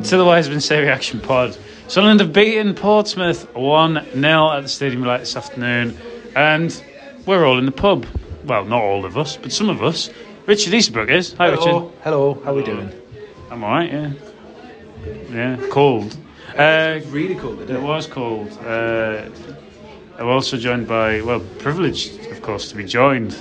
Welcome to the Wise Men Say Reaction Pod. Sunderland have beaten Portsmouth 1 0 at the Stadium Light this afternoon, and we're all in the pub. Well, not all of us, but some of us. Richard Easterbrook is. Hi, Hello, Richard. hello. How are we doing? I'm alright, yeah. Yeah, cold. Uh, Really cold today. it was cold. Uh, I'm also joined by, well, privileged, of course, to be joined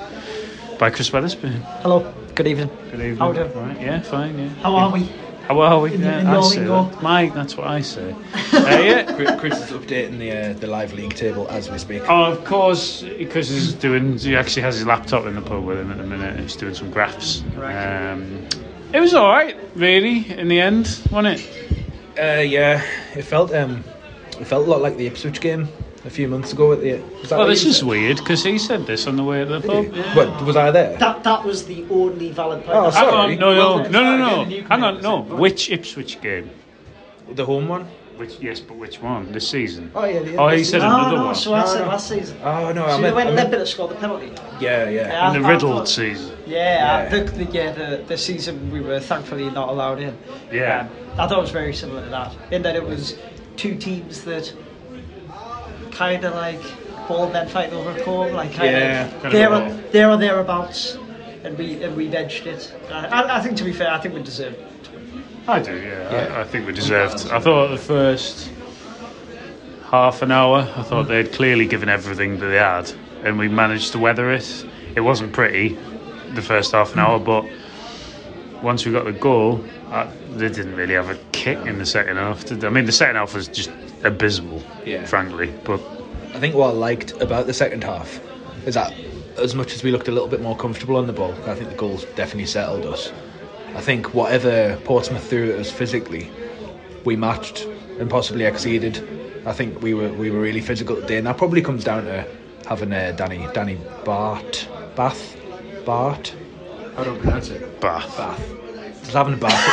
by Chris Weatherspoon. Hello, good evening. Good evening. How are we doing? Right, yeah, fine, yeah. How are we? How are we? Yeah, I say that. Mike, that's what I say. uh, yeah. Chris Chris is updating the uh, the live league table as we speak. Oh, of course, because he's doing. He actually has his laptop in the pub with him at the minute. He's doing some graphs. Um, it was all right, really. In the end, wasn't it? Uh, yeah, it felt um, it felt a lot like the Ipswich game a few months ago. At the was that Well, this is said? weird because he said this on the way to the pub. Did you? What was I there? That that was the only valid point. Oh, That's- Hang Sorry. on, no, no, no, no, no, Hang on, no. the. Which Ipswich game? The home one. Which yes, but which one? This season? Oh yeah. The, Oh, he said No, another no, one. so I No, said no. last season. Oh no, I So meant, when I meant Limpet scored the penalty. yeah, yeah. Yeah. In the I- I riddled thought- season. Yeah, Yeah. The, the, yeah, the, the season we were thankfully not allowed in. Yeah. Um, I thought it was very similar to that. In that it was two teams that kind of like ball men fighting over a comb, like kind Yeah, of there, or, there or thereabouts, and we and we edged it. I, I, think to be fair, I think we deserved. it. I do, yeah. Yeah. I, I think we deserved. I thought the first half an hour, I thought hmm. they had clearly given everything that they had, and we managed to weather it. It wasn't pretty, the first half an hmm. hour, but once we got the goal, I, they didn't really have a kick in the second half. Did they? I mean, the second half was just abysmal, Yeah. frankly. But I think what I liked about the second half is that as much as we looked a little bit more comfortable on the ball, I think the goals definitely settled us. I think whatever Portsmouth threw at us physically, we matched and possibly exceeded. I think we were we were really physical today, and that probably comes down to having uh, Danny Danny Bart Batth Bart. How do I pronounce it? Batth. Batth. Just having Batth,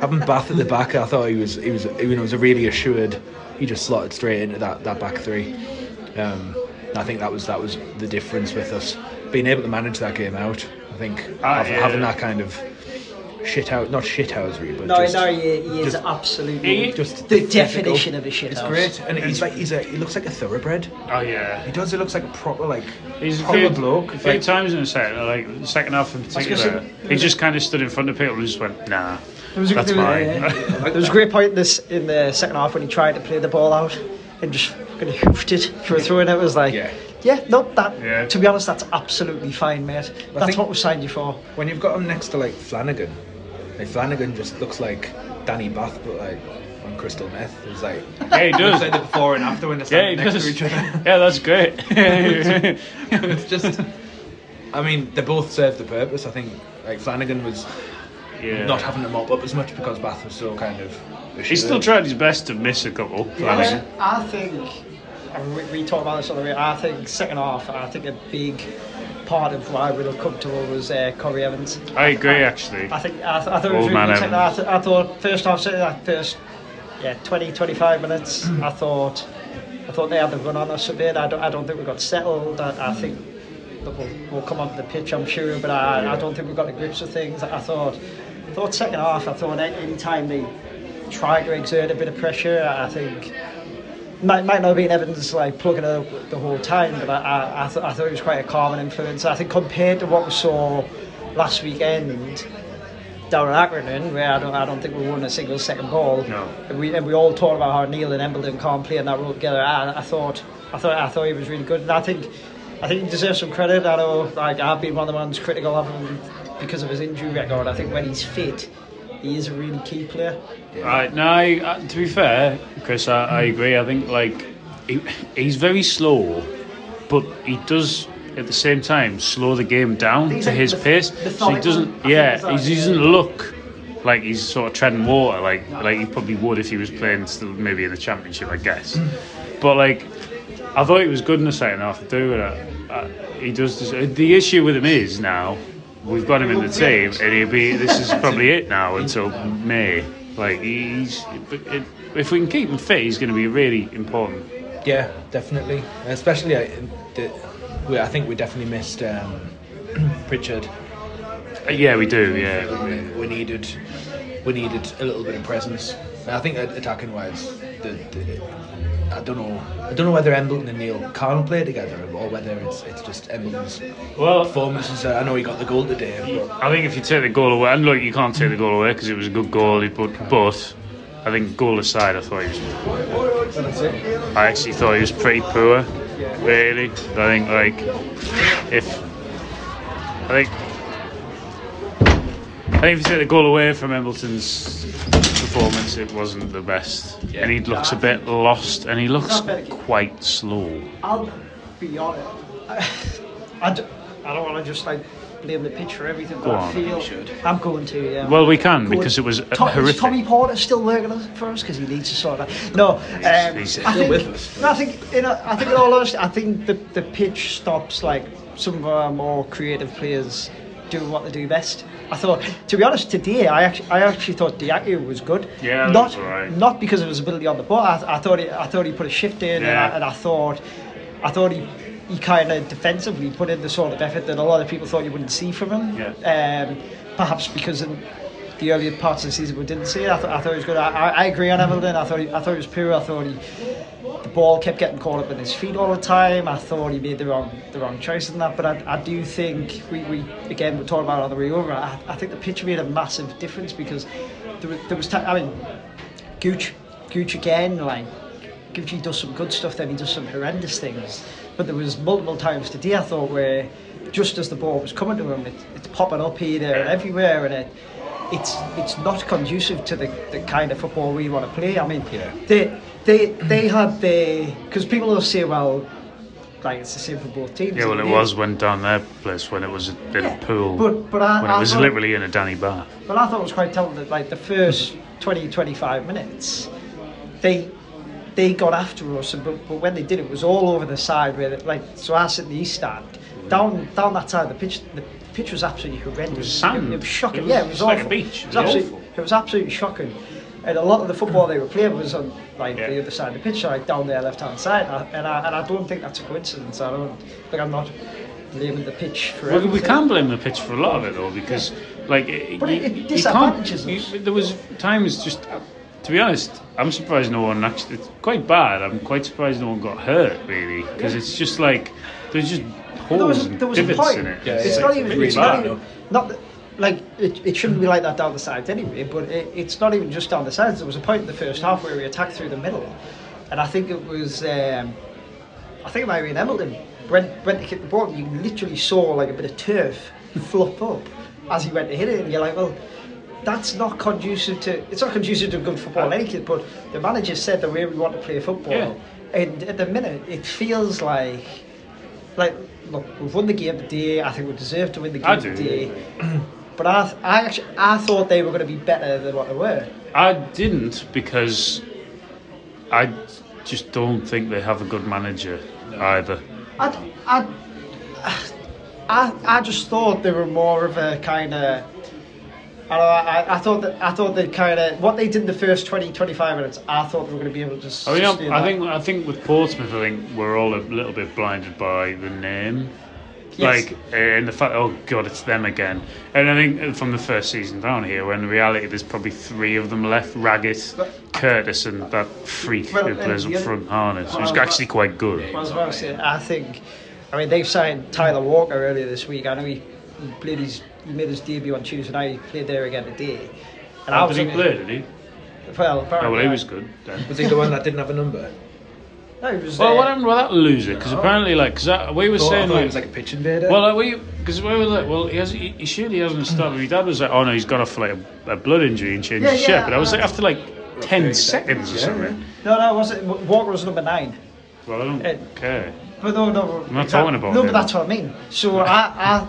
having Batth at the back. I thought he was he was you know was a really assured. He just slotted straight into that, that back three. Um, I think that was that was the difference with us being able to manage that game out. I think Ah, having, yeah. having that kind of shit out, not shit housery, but No, just, no, he, he is just- absolutely just the definition of a shit It's house. great, and he's like he's a he looks like a thoroughbred. Oh yeah. He does. He looks like a proper like He's a proper few, bloke. a few like- times in the second, like the second half in particular, say- he just kind of stood in front of people and just went, "Nah, There was a, that's there mine." yeah, There was a great point in this in the second half when he tried to play the ball out and just kind of hoofed it for a throw, and it was like, Yeah. yeah, no, that. Yeah. To be honest, that's absolutely fine, mate. That's what we signed you for. when you've got him next to like Flanagan, like Flanagan just looks like Danny Batth, but like on crystal meth. It's like yeah, he does. Like the before and after when they're Yeah, next does. to each other. Yeah, that's great. it's just, I mean, they both serve the purpose. I think like Flanagan was yeah. not having to mop up as much because Batth was so kind of. He still tried his best to miss a couple. Flanagan. I think we, we talked about this on the way. I think second half. I think a big part of why we looked comfortable was uh, Corey Evans. I agree, actually. I think I, th- I thought it was really man good second half. I, th- I thought first half, second half, first yeah 20, 25 minutes. I thought I thought they had the run on us a bit. I don't, I don't think we got settled. I, I think that we'll, we'll come onto the pitch, I'm sure, but I, I don't think we got the grips of things. I thought I thought second half. I thought any time they tried to exert a bit of pressure, I think. Might, might not have been evidence like plugging it up the whole time, but I, I, th- I thought it was quite a calming influence. I think compared to what we saw last weekend, down at Accrington, where I don't, I don't think we won a single second ball. No. And we and we all talked about how Neil and Embleton can't play in that role together. I, I thought I thought I thought he was really good, and I think I think he deserves some credit. I know like I've been one of the ones critical of him because of his injury record. I think when he's fit, he is a really key player. Right, no, I, uh, to be fair, Chris, I, I agree. I think like he, he's very slow, but he does at the same time slow the game down He's to his the- pace. So he doesn't, yeah, it's that, he's, he doesn't look like he's sort of treading water, like like he probably would if he was playing still maybe in the championship, I guess. But like, I thought he was good in the second half. I do, and I, I, he does. This, the issue with him is now we've got him in the team, and he'll be. This is probably it now until May. Like he's, if we can keep him fit, he's going to be really important. Yeah, definitely. Especially, uh, the, we, I think we definitely missed um, Pritchard. Uh, yeah, we do. Yeah, We, we needed, we needed a little bit of presence. And I think attacking wise, the, the, I don't know, I don't know whether Embleton and Neil can play together or whether it's it's just Embleton's well. performances. I know he got the goal today, but I think if you take the goal away, and look, you can't take the goal away because it was a good goal. But, but I think goal aside, I thought he was. I actually thought he was pretty poor. Really, I think like if I think I think if you take the goal away from Embleton's performance, it wasn't the best, Yeah. and he looks a bit lost, and he looks quite slow. I'll be honest. I, I, d- I don't want to just like blame the pitch for everything, but Go I on. feel I'm going to. Yeah. Well, we can Going- because it was Tom, is horrific. Tommy Porter still working for us because he needs to sort that. No, um, he's I still think, with us. no, I think, in a, I think in all honesty, I think the the pitch stops like some of our more creative players doing what they do best. I thought, to be honest, today I actually I actually thought Dajaku was good. Yeah, not was alright. not because of his ability on the ball. I, I thought he I thought he put a shift in, and, I, and I thought I thought he. He kind of defensively put in the sort of effort that a lot of people thought you wouldn't see from him. Yeah. Um, perhaps because in the earlier parts of the season we didn't see it. I, th- I thought he was good. I, I, I agree on Embleton. I thought he, I thought he was poor. I thought he the ball kept getting caught up in his feet all the time. I thought he made the wrong the wrong choice in that. But I, I do think we, we again we talked about it on the way over. I, I think the pitch made a massive difference because there was, there was ti I mean Gooch Gooch again like Gucci does some good stuff, then he does some horrendous things. But there was multiple times today I thought where just as the ball was coming to him, it, it's popping up here, there, and everywhere, and it, it's it's not conducive to the, the kind of football we want to play. I mean, Yeah. they they they had the because people will say, well, like it's the same for both teams. Yeah, well, it They- was when down their place when it was a bit Yeah, of pool. but- but I- when it was thought- literally in a Danny bath. But I thought it was quite telling that like the first 20, 25 minutes, they they got after us, and, but, but when they did, it was all over the side where, they, like, so I sit in the east stand, mm. down down that side of the pitch, the pitch was absolutely horrendous. was sand. It, was shocking. It was yeah, it was just like a awful. beach. It It was, was absolutely, awful. it was absolutely shocking. And a lot of the football they were playing was on like Yeah. the other side of the pitch, like down their left hand side, and I, and I and I don't think that's a coincidence. I don't like I'm not blaming the pitch for Well, we can blame the pitch for a lot of it though, because like, But you, it- it you us. you- there was times just. To be honest, I'm surprised no one actually. It's quite bad. I'm quite surprised no one got hurt really, because it's just like there's just There holes was, there was a point. in it. Yeah, it's yeah, not it's even. really It's not bad. even. Not that, like it, it shouldn't be like that down the sides anyway. But it, it's not even just down the sides. There was a point in the first half where we attacked through the middle, and I think it was. Um, I think it might have been went went to kick the ball. And you literally saw like a bit of turf flop up as he went to hit it, and you're like, well. That's not conducive to. It's not conducive to good football any kid. But the manager said the way we want to play football, Yeah. and at the minute it feels like like look, we've won the game today. I think we deserve to win the game I do. today. but I, I actually, I thought they were going to be better than what they were. I didn't because I just don't think they have a good manager either. I, I, I, I just thought they were more of a kind of. I, know, I, I thought that I thought they kind of what they did in the first 20, 25 minutes. I thought they were going to be able to just. I mean, I, think I think with Portsmouth, I think we're all a little bit blinded by the name, Yes. like eh, and the fact. Oh God, it's them again. And I think eh, from the first season down here, when in reality there's probably three of them left: Raggett, But- Curtis, and that freak Well, who plays up front, Harness, who's actually quite good. I was about to say, I think, I mean, they've signed Tyler Walker earlier this week. I know he, he played his he made his debut on Tuesday night. He played there again today. And Oh, was did he looking- play? Did he? Well, apparently, Oh, well, he was good. Then. Was he the one that didn't have a number? No, he was. Well, uh, what happened with that loser? Because apparently, like, because we were Thought, saying, like, he was like a pitch invader. well, like, we because we were like, well, he, has, he, he surely hasn't started. My dad was like, oh no, he's got off like a, a blood injury and changed Yeah, his yeah, shirt. But I was like, after like ten 30 seconds or yeah, something. No, no, it wasn't. Walker was number nine. Well, I don't Uh, care. But no, no. I'm not talking about No, him. but that's what I mean. So I, I,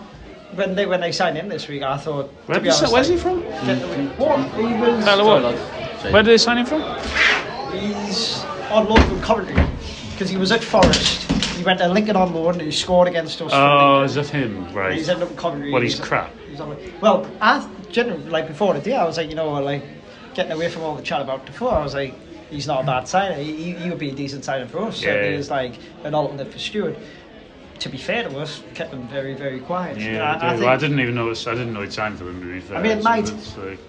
when they when they signed him this week, I thought. Where to be did he- honest, where's he from? get away. What? He was. Hello, what? Where did they sign him from? He's on loan from Coventry because he was at Forest. He went to Lincoln on loan and he scored against us. Oh, Lincoln. is that him? Right. He's ended up in Coventry. Well, he's He's- crap. he's on- well, I generally like before the day, I was like, you know, like getting away from all the chat about before. I was like, he's not a bad signing. He, he, he would be a decent signing for us. Yeah. Certainly, is like an alternate for Stewart. To be fair to us, kept them very, very quiet. Yeah, I, I, I, do. Well, I didn't even notice. I didn't know he'd signed for them. To be fair, I mean, it So might- that's, like,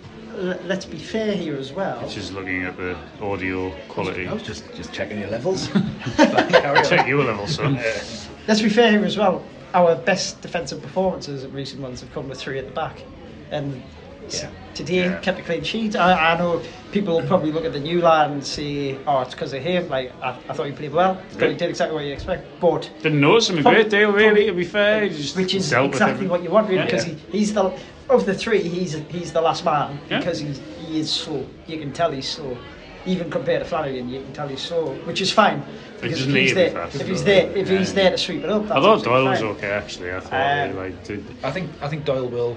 let's be fair here as well. just looking at the audio quality. I was just just checking your levels. Carry on. Check your level, son. Let's be fair here as well. Our best defensive performances in recent months have come with three at the back, and Yeah. Today Yeah. kept a clean sheet. I, I know people will probably look at the new lad and say, "Oh, it's because of him." Like I, I thought he played well. Thought he did exactly what you expect, but Didn't notice him a great deal, really. To be fair, He just which is exactly what you want, really, Yeah, because yeah. he, he's the of the three, he's he's the last man Yeah. because he's, he is slow. You can tell he's slow. Even compared to Flanagan, you can tell he's slow, which is fine. Because if he's need to be there, fast, if he's there, if Yeah. he's there to sweep it up, that's I thought absolutely Doyle was okay, actually. I thought Um, he like did. I think I think Doyle will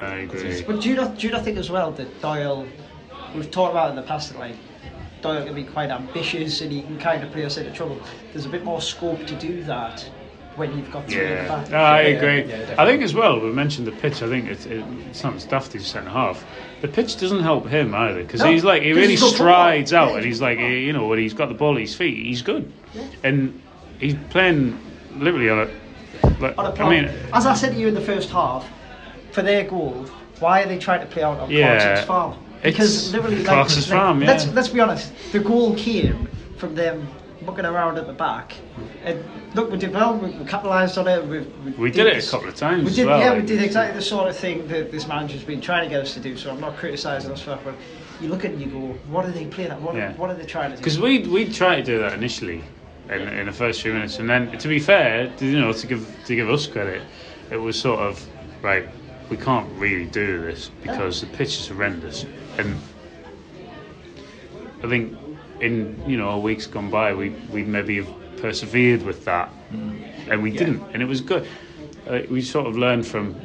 I agree. But do you not do you not think as well that Doyle? We've talked about in the past that like Doyle can be quite ambitious and he can kind of play us into trouble. There's a bit more scope to do that when you've got three at the Yeah, back. no, I Yeah, agree. yeah. I think as well. We mentioned the pitch. I think it's it, it's not as daft as centre half. The pitch doesn't help him either because No, he's like he really strides football. out Yeah. and he's like you know when he's got the ball at his feet, he's good, and he's playing literally on a. Like, On a I mean, as I said to you in the first half, for their goal, why are they trying to play out on Yeah, Clarkson's farm? Because it's literally, like, like, farm, Let's yeah. let's be honest. The goal came from them mucking around at the back. And look, we did well. We, we capitalised on it. We, We did it a couple of times We did, well, yeah, we did exactly the sort of thing that this manager's been trying to get us to do. So I'm not criticising us for that, but you look at it and you go, what are they playing at? What, Yeah. what are they trying to do? Because we we tried to do that initially, in, in the first few minutes, and then to be fair, you know, to give to give us credit, it was sort of right. We can't really do this because the pitch is horrendous, and I think in you know weeks gone by, we we maybe have persevered with that, and we didn't, and it was good. Uh, we sort of learned from.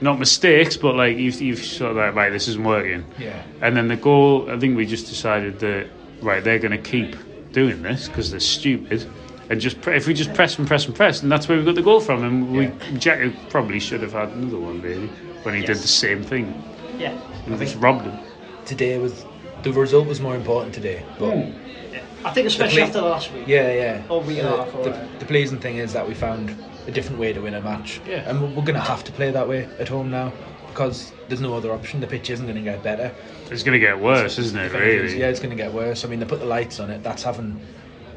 Not mistakes, but like you've, you've sort of like, right, this isn't working. Yeah. And then the goal, I think we just decided that right, they're going to keep doing this because they're stupid, and just pre- if we just press and press and press, and that's where we got the goal from. And we Jack probably should have had another one really when he did the same thing. yeah. And just robbed him. Today was the result was more important today, but hmm. I think especially ple- after the last week. Yeah, yeah. Or week and a uh, half, the, the pleasing thing is that we found a different way to win a match. Yeah. And we're, we're going to have to play that way at home now because there's no other option. The pitch isn't going to get better. It's going to get worse, isn't it? If anything, Really? Yeah, it's going to get worse. I mean, they put the lights on it. That's having.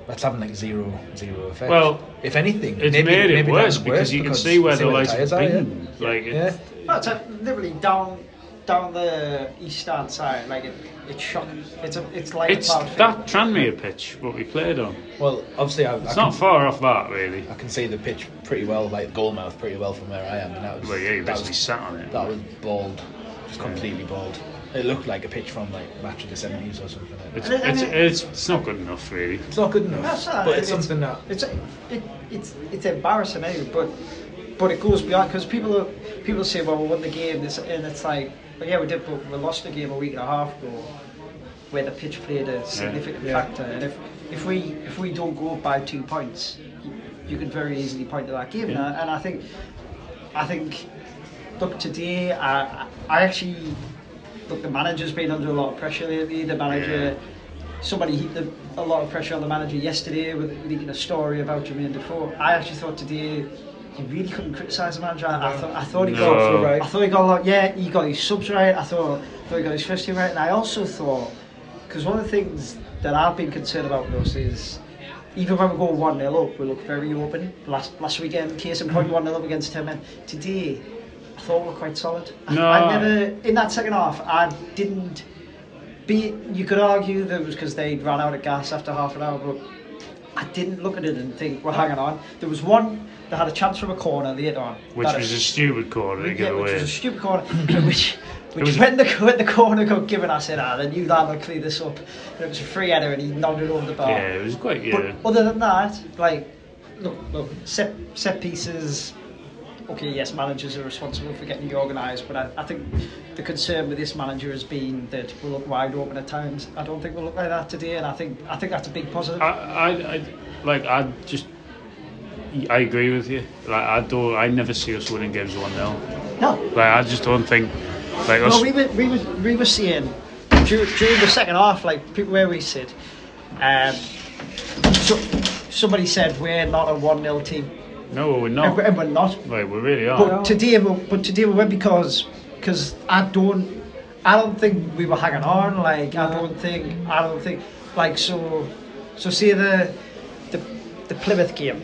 That's having like zero, zero effect. Well, if anything, It's maybe, made it maybe worse that's because you can see where the lights tyres have are. Yeah. been. Like, it- yeah. Well, it's uh, literally down down the east eastern side. Like it, it's shocking. It's a, it's like it's a that Tranmere pitch what we played on. Well, obviously, I, I, It's can, not far off that, really. I can see the pitch pretty well, like goalmouth, pretty well from where I am, and that was Well, yeah, you that basically was, sat on it. that was bald, just completely bald. It looked like a pitch from like match of the seventies or something. Like that. It's, And it- it's, it's, it's not good enough, really. It's not good enough, That's not- but it's, something that it's it, it's it's embarrassing anyway. But but it goes beyond because people are, people say, well, we won the game, this, and it's like, well, yeah, we did, but we lost the game a week and a half ago, where the pitch played a significant Yeah. factor. And if if we if we don't go up by two points, you, you could very easily point to that game. And, I, and I think I think look today, I I actually look the manager's been under a lot of pressure lately. The manager. Somebody heaped a, a lot of pressure on the manager yesterday with leaking a story about Jermaine Defoe. I actually thought today you really couldn't criticise the manager. I, I thought I thought he No. got Right. I thought he got a lot. Yeah, he got his subs right. I thought, thought he got his first team right, and I also thought because one of the things that I've been concerned about with us is even when we go one 0 up, we look very open. Last last weekend, case in point, one 0 up against ten men. Today, I thought were quite solid. I- No. I never in that second half. I didn't. Be you could argue that it was because they ran out of gas after half an hour, but I didn't look at it and think, we're hanging on. There was one that had a chance from a corner later on. Which was a stupid corner to yeah, give which away. was a stupid corner. which which was- when the when the corner got given, I said, ah, the new lad will clear this up. And it was a free header, and he nodded over the bar. Yeah, it was quite, yeah. But other than that, like, look, look, set set pieces. Okay, yes, managers are responsible for getting you organised, but I, I think the concern with this manager has been that we'll look wide open at times. I don't think we'll look like that today, and I think I think that's a big positive. I, I, I, like, I just, I agree with you. Like, I don't, I never see us winning games 1 0. no, Like, I just don't think, like, us, No, we were, we were, we were seeing during, during the second half, like people where we sit, um, so, somebody said we're not a 1 0 team. No, we're not. we're, and we're not. Like, we really are. But today, we, but today we went because because I don't I don't think we were hanging on. Like I don't think I don't think like so so see the the the Plymouth game.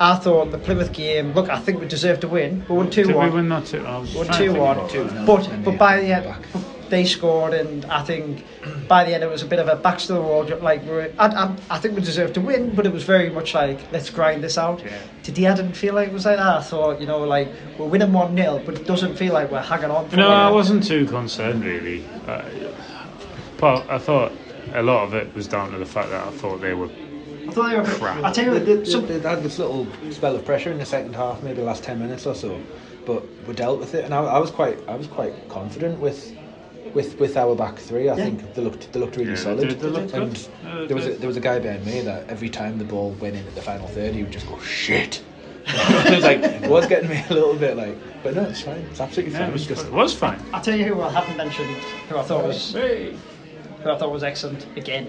I thought the Plymouth game. Look, I think we deserved to win. We won two Did we one. win that too? I One trying to two think one, about Two but but by the end back. They scored, and I think by the end it was a bit of a backs to the wall. Like we were, I, I, I think we deserved to win, but it was very much like let's grind this out. Yeah. Today I didn't feel like it was like that. I thought you know like we're winning one 0 but it doesn't feel like we're hanging on. No, it. I wasn't too concerned really. Uh, but I thought a lot of it was down to the fact that I thought they were. I thought they were. Crap. I tell you, They, they, some, they had this little spell of pressure in the second half, maybe the last ten minutes or so, but we dealt with it, and I, I was quite, I was quite confident with, with, with our back three. I Yeah. think they looked, they looked really Yeah, solid. did, they looked and good. Uh, there was a, there was a guy behind me that every time the ball went in at the final third, he would just go shit. it was like it was getting me a little bit like, but no, it's fine. It's absolutely Yeah, fine. it was, just it was fine. I'll tell you who I haven't mentioned, who I thought was Hey. who I thought was excellent again,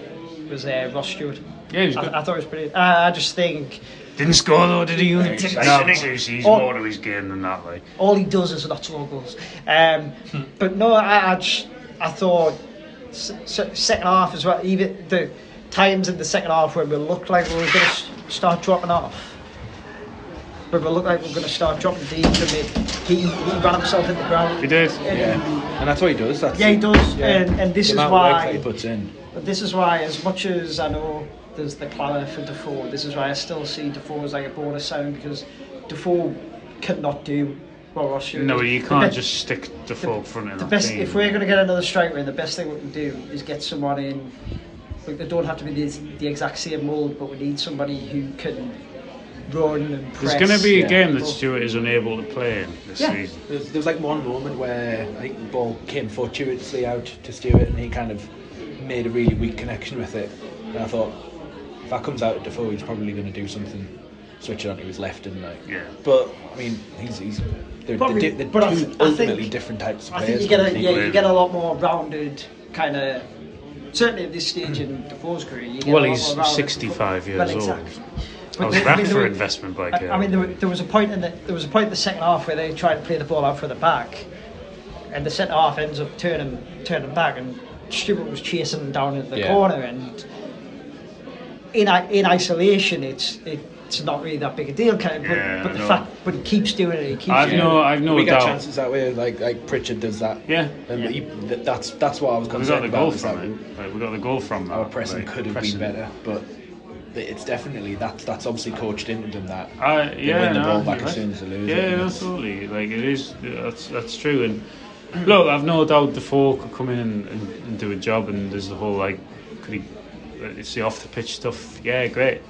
was uh, Ross Stewart. Yeah, he was good. I, I thought it was brilliant. I, I just think Didn't score though, did he? You No. he's, he's Oh. more to his game than that. Like, all he does is not score goals. Um, but no, I, I, just, I thought s- s- second half as well. Even the times in the second half when we looked like we were going to start dropping off. But we looked like we were going to start dropping deep. And it, he, he ran himself in the ground. he did. And- yeah, and that's what he does. That's, Yeah, he does, yeah. and- and this the is amount work why- that he puts in. But this is why, as much as I know there's the clamour for Defoe, this is why I still see Defoe as like a bonus sound because Defoe cannot do what Ross Stewart No, does. you can't be- just stick the full front in The that best, team. if we're going to get another striker in, the best thing we can do is get someone in. Like, they don't have to be the, the exact same mould, but we need somebody who can run and press. There's going to be a yeah. game that Stewart is unable to play in this Yeah. season. There was, there was like one moment where I think the ball came fortuitously out to Stewart and he kind of made a really weak connection with it. And I thought, if that comes out at Defoe, he's probably going to do something, switch it onto his left and like. Yeah. But I mean, he's he's they're, Probably- they're, they're but I two th- I ultimately think- different types of I players. think you get a yeah, you get a lot more rounded kind of certainly at this stage in Defoe's career, you get Well, a lot he's more 65 years well, old. exactly. I was there- back there for were- investment by I, I mean, there, were- there was a point in the there was a point in the second half where they tried to play the ball out for the back, and the centre half ends up turning turning back, and Stewart was chasing them down in the Yeah. corner, and in in isolation, it's it's not really that big a deal, kind of, but, Yeah, but the I know. fact, but he keeps doing it, he keeps I've doing no, it. I've no we get chances that way, like like Pritchard does that. Yeah. and Yeah. he- that's that's what I was We got the about. goal is from that it. Like, we got the goal from that. Our pressing like, could have pressing. been better, but it's definitely that's that's obviously coached into them that Uh, they yeah, win the no, ball back you're as right. soon as they lose. Yeah, it, and it's- absolutely. Like it is. That's that's true. And look, I've no doubt Defoe could come in and, and, and do a job. And there's the whole like, could he? It's the off the pitch stuff. Yeah, great.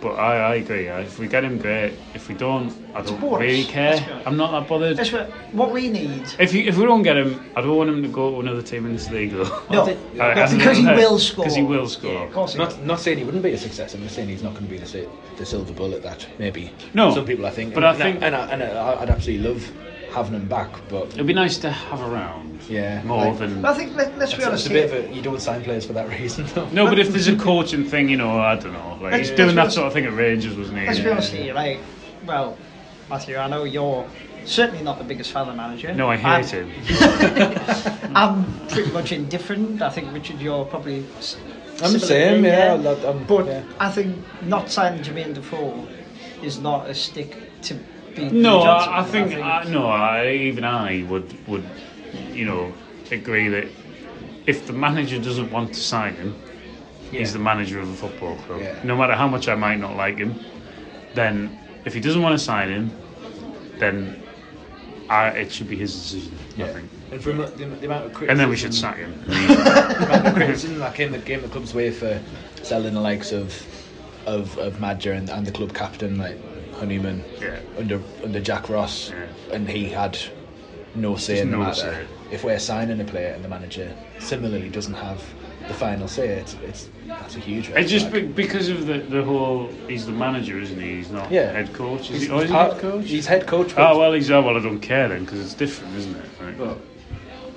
But I, I agree. uh, If we get him, great. If we don't, I don't bonus, really care. let's be honest. I'm not that bothered. That's what, what we need. If you, if we don't get him, I don't want him to go to another team in this league though. No, I- I- because he will score. Because he will score. Yeah, of course Not not saying he wouldn't be a success. I'm just saying he's not going to be the the silver bullet that maybe No, some people I think. but and, I and think- and, I, and I, I'd absolutely love having him back, but It'd be nice to have around. Yeah, More like- than. I think let, let's be honest. it's a bit of a you don't sign players for that reason. Though. No, but if there's a coaching thing, you know, I don't know. Like Let's- he's doing that sort of thing at Rangers, wasn't he? Let's be Yeah. honest here, like, well, Matthew, I know you're certainly not the biggest fan of the manager. No, I I'm- hate him. I'm pretty much indifferent. I think Richard, you're probably. s- I'm the same, to me, yeah, a lot- I'm- but yeah. I think not signing Jermaine Defoe is not a stick to beat. No, Johnson. I, I think I, no. I, even I would would you know agree that if the manager doesn't want to sign him, he's the manager of a football club. Yeah. No matter how much I might not like him, then if he doesn't want to sign him, then I, it should be his decision. I think. And from the, the, the amount of criticism, And then we should sack him. the amount of criticism that came the game the club's way for selling the likes of of of Maja and, and the club captain like Honeyman Yeah. under under Jack Ross, Yeah. and he had no say in the no matter. say. If we're signing a player and the manager similarly doesn't have the final say, it's, it's that's a huge. It's just be- because of the, the whole. He's the manager, isn't he? He's not Yeah. head coach. Is He's- he? Oh, is he head coach? He's head coach. Oh well, he's oh well. I don't care then because it's different, isn't it? Like- Well,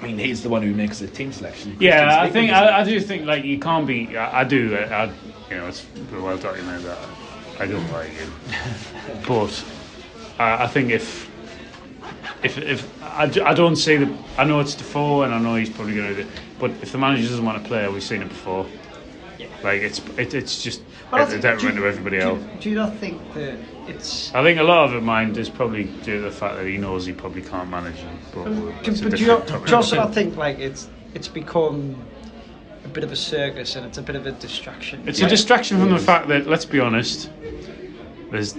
I mean, he's the one who makes the team selection. Yeah, I think I, I do think like you can't be. I, I do. I, you know, it's well documented that I don't like him, but I, I think if if if I, d- I don't see the. I know it's Defoe, and I know he's probably going to do. But if the manager doesn't want to play, we've seen it before. Like it's it, it's just But I it's a think- detriment to everybody do- else. Do you not think that it's? I think a lot of it, mind, is probably due to the fact that he knows he probably can't manage him. But, um, But that's a do you, do you also not think like it's it's become a bit of a circus and it's a bit of a distraction? It's a distraction from the fact that, let's be honest, there's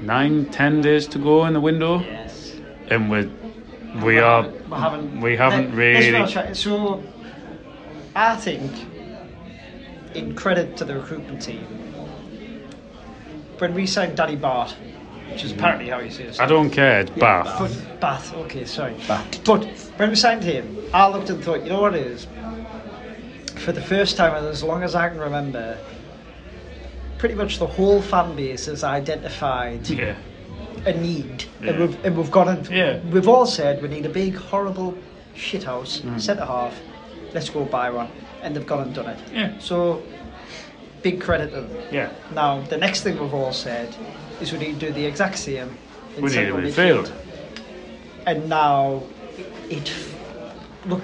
nine, ten days to go in the window, Yes. and we're we are We haven't. we haven't let- really. So, I think, in credit to the recruitment team, when we signed Danny Bart, which is apparently how you say it. I don't care. It's Yeah, Batth. But Batth, okay, sorry. Batth. But when we signed him, I looked and thought, you know what it is? For the first time, and as long as I can remember, pretty much the whole fan base has identified Yeah. a need, Yeah. and we've and we've gone and Yeah. we've all said we need a big horrible shithouse Mm. centre half. Let's go buy one, and they've gone and done it. Yeah. So, big credit to them. Yeah. Now the next thing we've all said is we need to do the exact same. in We need a midfield. And now, it look.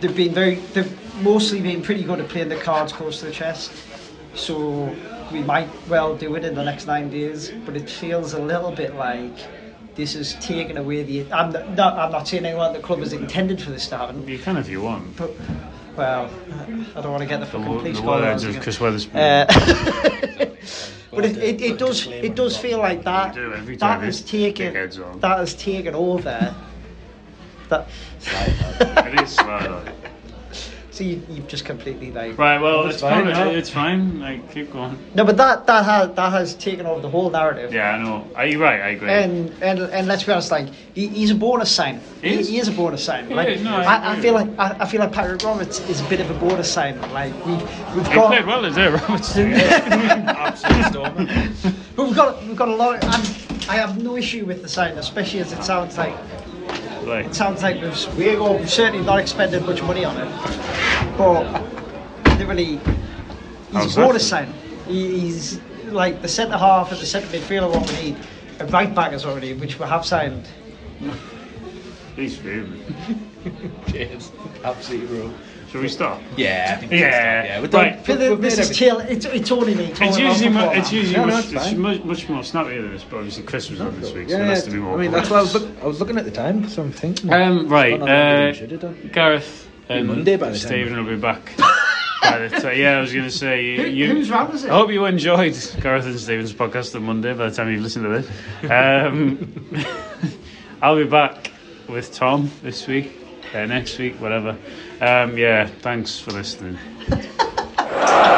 They've been very. They've mostly been pretty good at playing the cards close to the chest. So we might well do it in the next nine days, but it feels a little bit like this is taking away the. I'm not. I'm not saying anyone at the club is intended for this to happen, You can if you want. but well, I don't want to get the The, fucking police the call words on us of again. Chris Weatherspoon. Uh, but it, it, it does it does feel like that do every time that has taken dickheads that has taken over. That it is slow. So you, you've just completely like Right. Well, It's fine. It's fine. Like, keep going. no, but that that has that has taken over the whole narrative. Yeah, I know. Are you right? I agree. And, and and let's be honest, like he, he's a bonus sign. He is. he is a bonus sign. Like is, no, I I, I feel like I, I feel like Patrick Roberts is a bit of a bonus sign. Like we've we've he played well, is there, Roberts? Absolute stormer. but we've got we've got a lot. Of, I'm, I have no issue with the sign, especially as it sounds like Like, It sounds like we've, we're all- we've certainly not expended much money on it. but literally, he's that? water sign. He, he's like the centre half and the centre midfielder what we need. A right back is already, which we have signed. He's fuming. Cheers. Absolutely bro. Shall we stop? Yeah, I think Yeah. yeah. We're done. Right. But We've this is chill. It's, it's only me. It's usually, mu- it's now. usually No, no, much, it's it's much, much more snappier than this, but obviously Chris was on this week, so Yeah, it has to be more. I mean, that's what I was, look, I was looking at the time, so I'm thinking. Um, right, Done on longer than uh, we should have done. Gareth and Monday by the time. Stephen will be back. by the yeah, I was going to say Who- you. whose round is it? I hope you enjoyed Gareth and Stephen's podcast on Monday. By the time you've listened to this, um, I'll be back with Tom this week, uh, next week, whatever. Um, yeah, thanks for listening.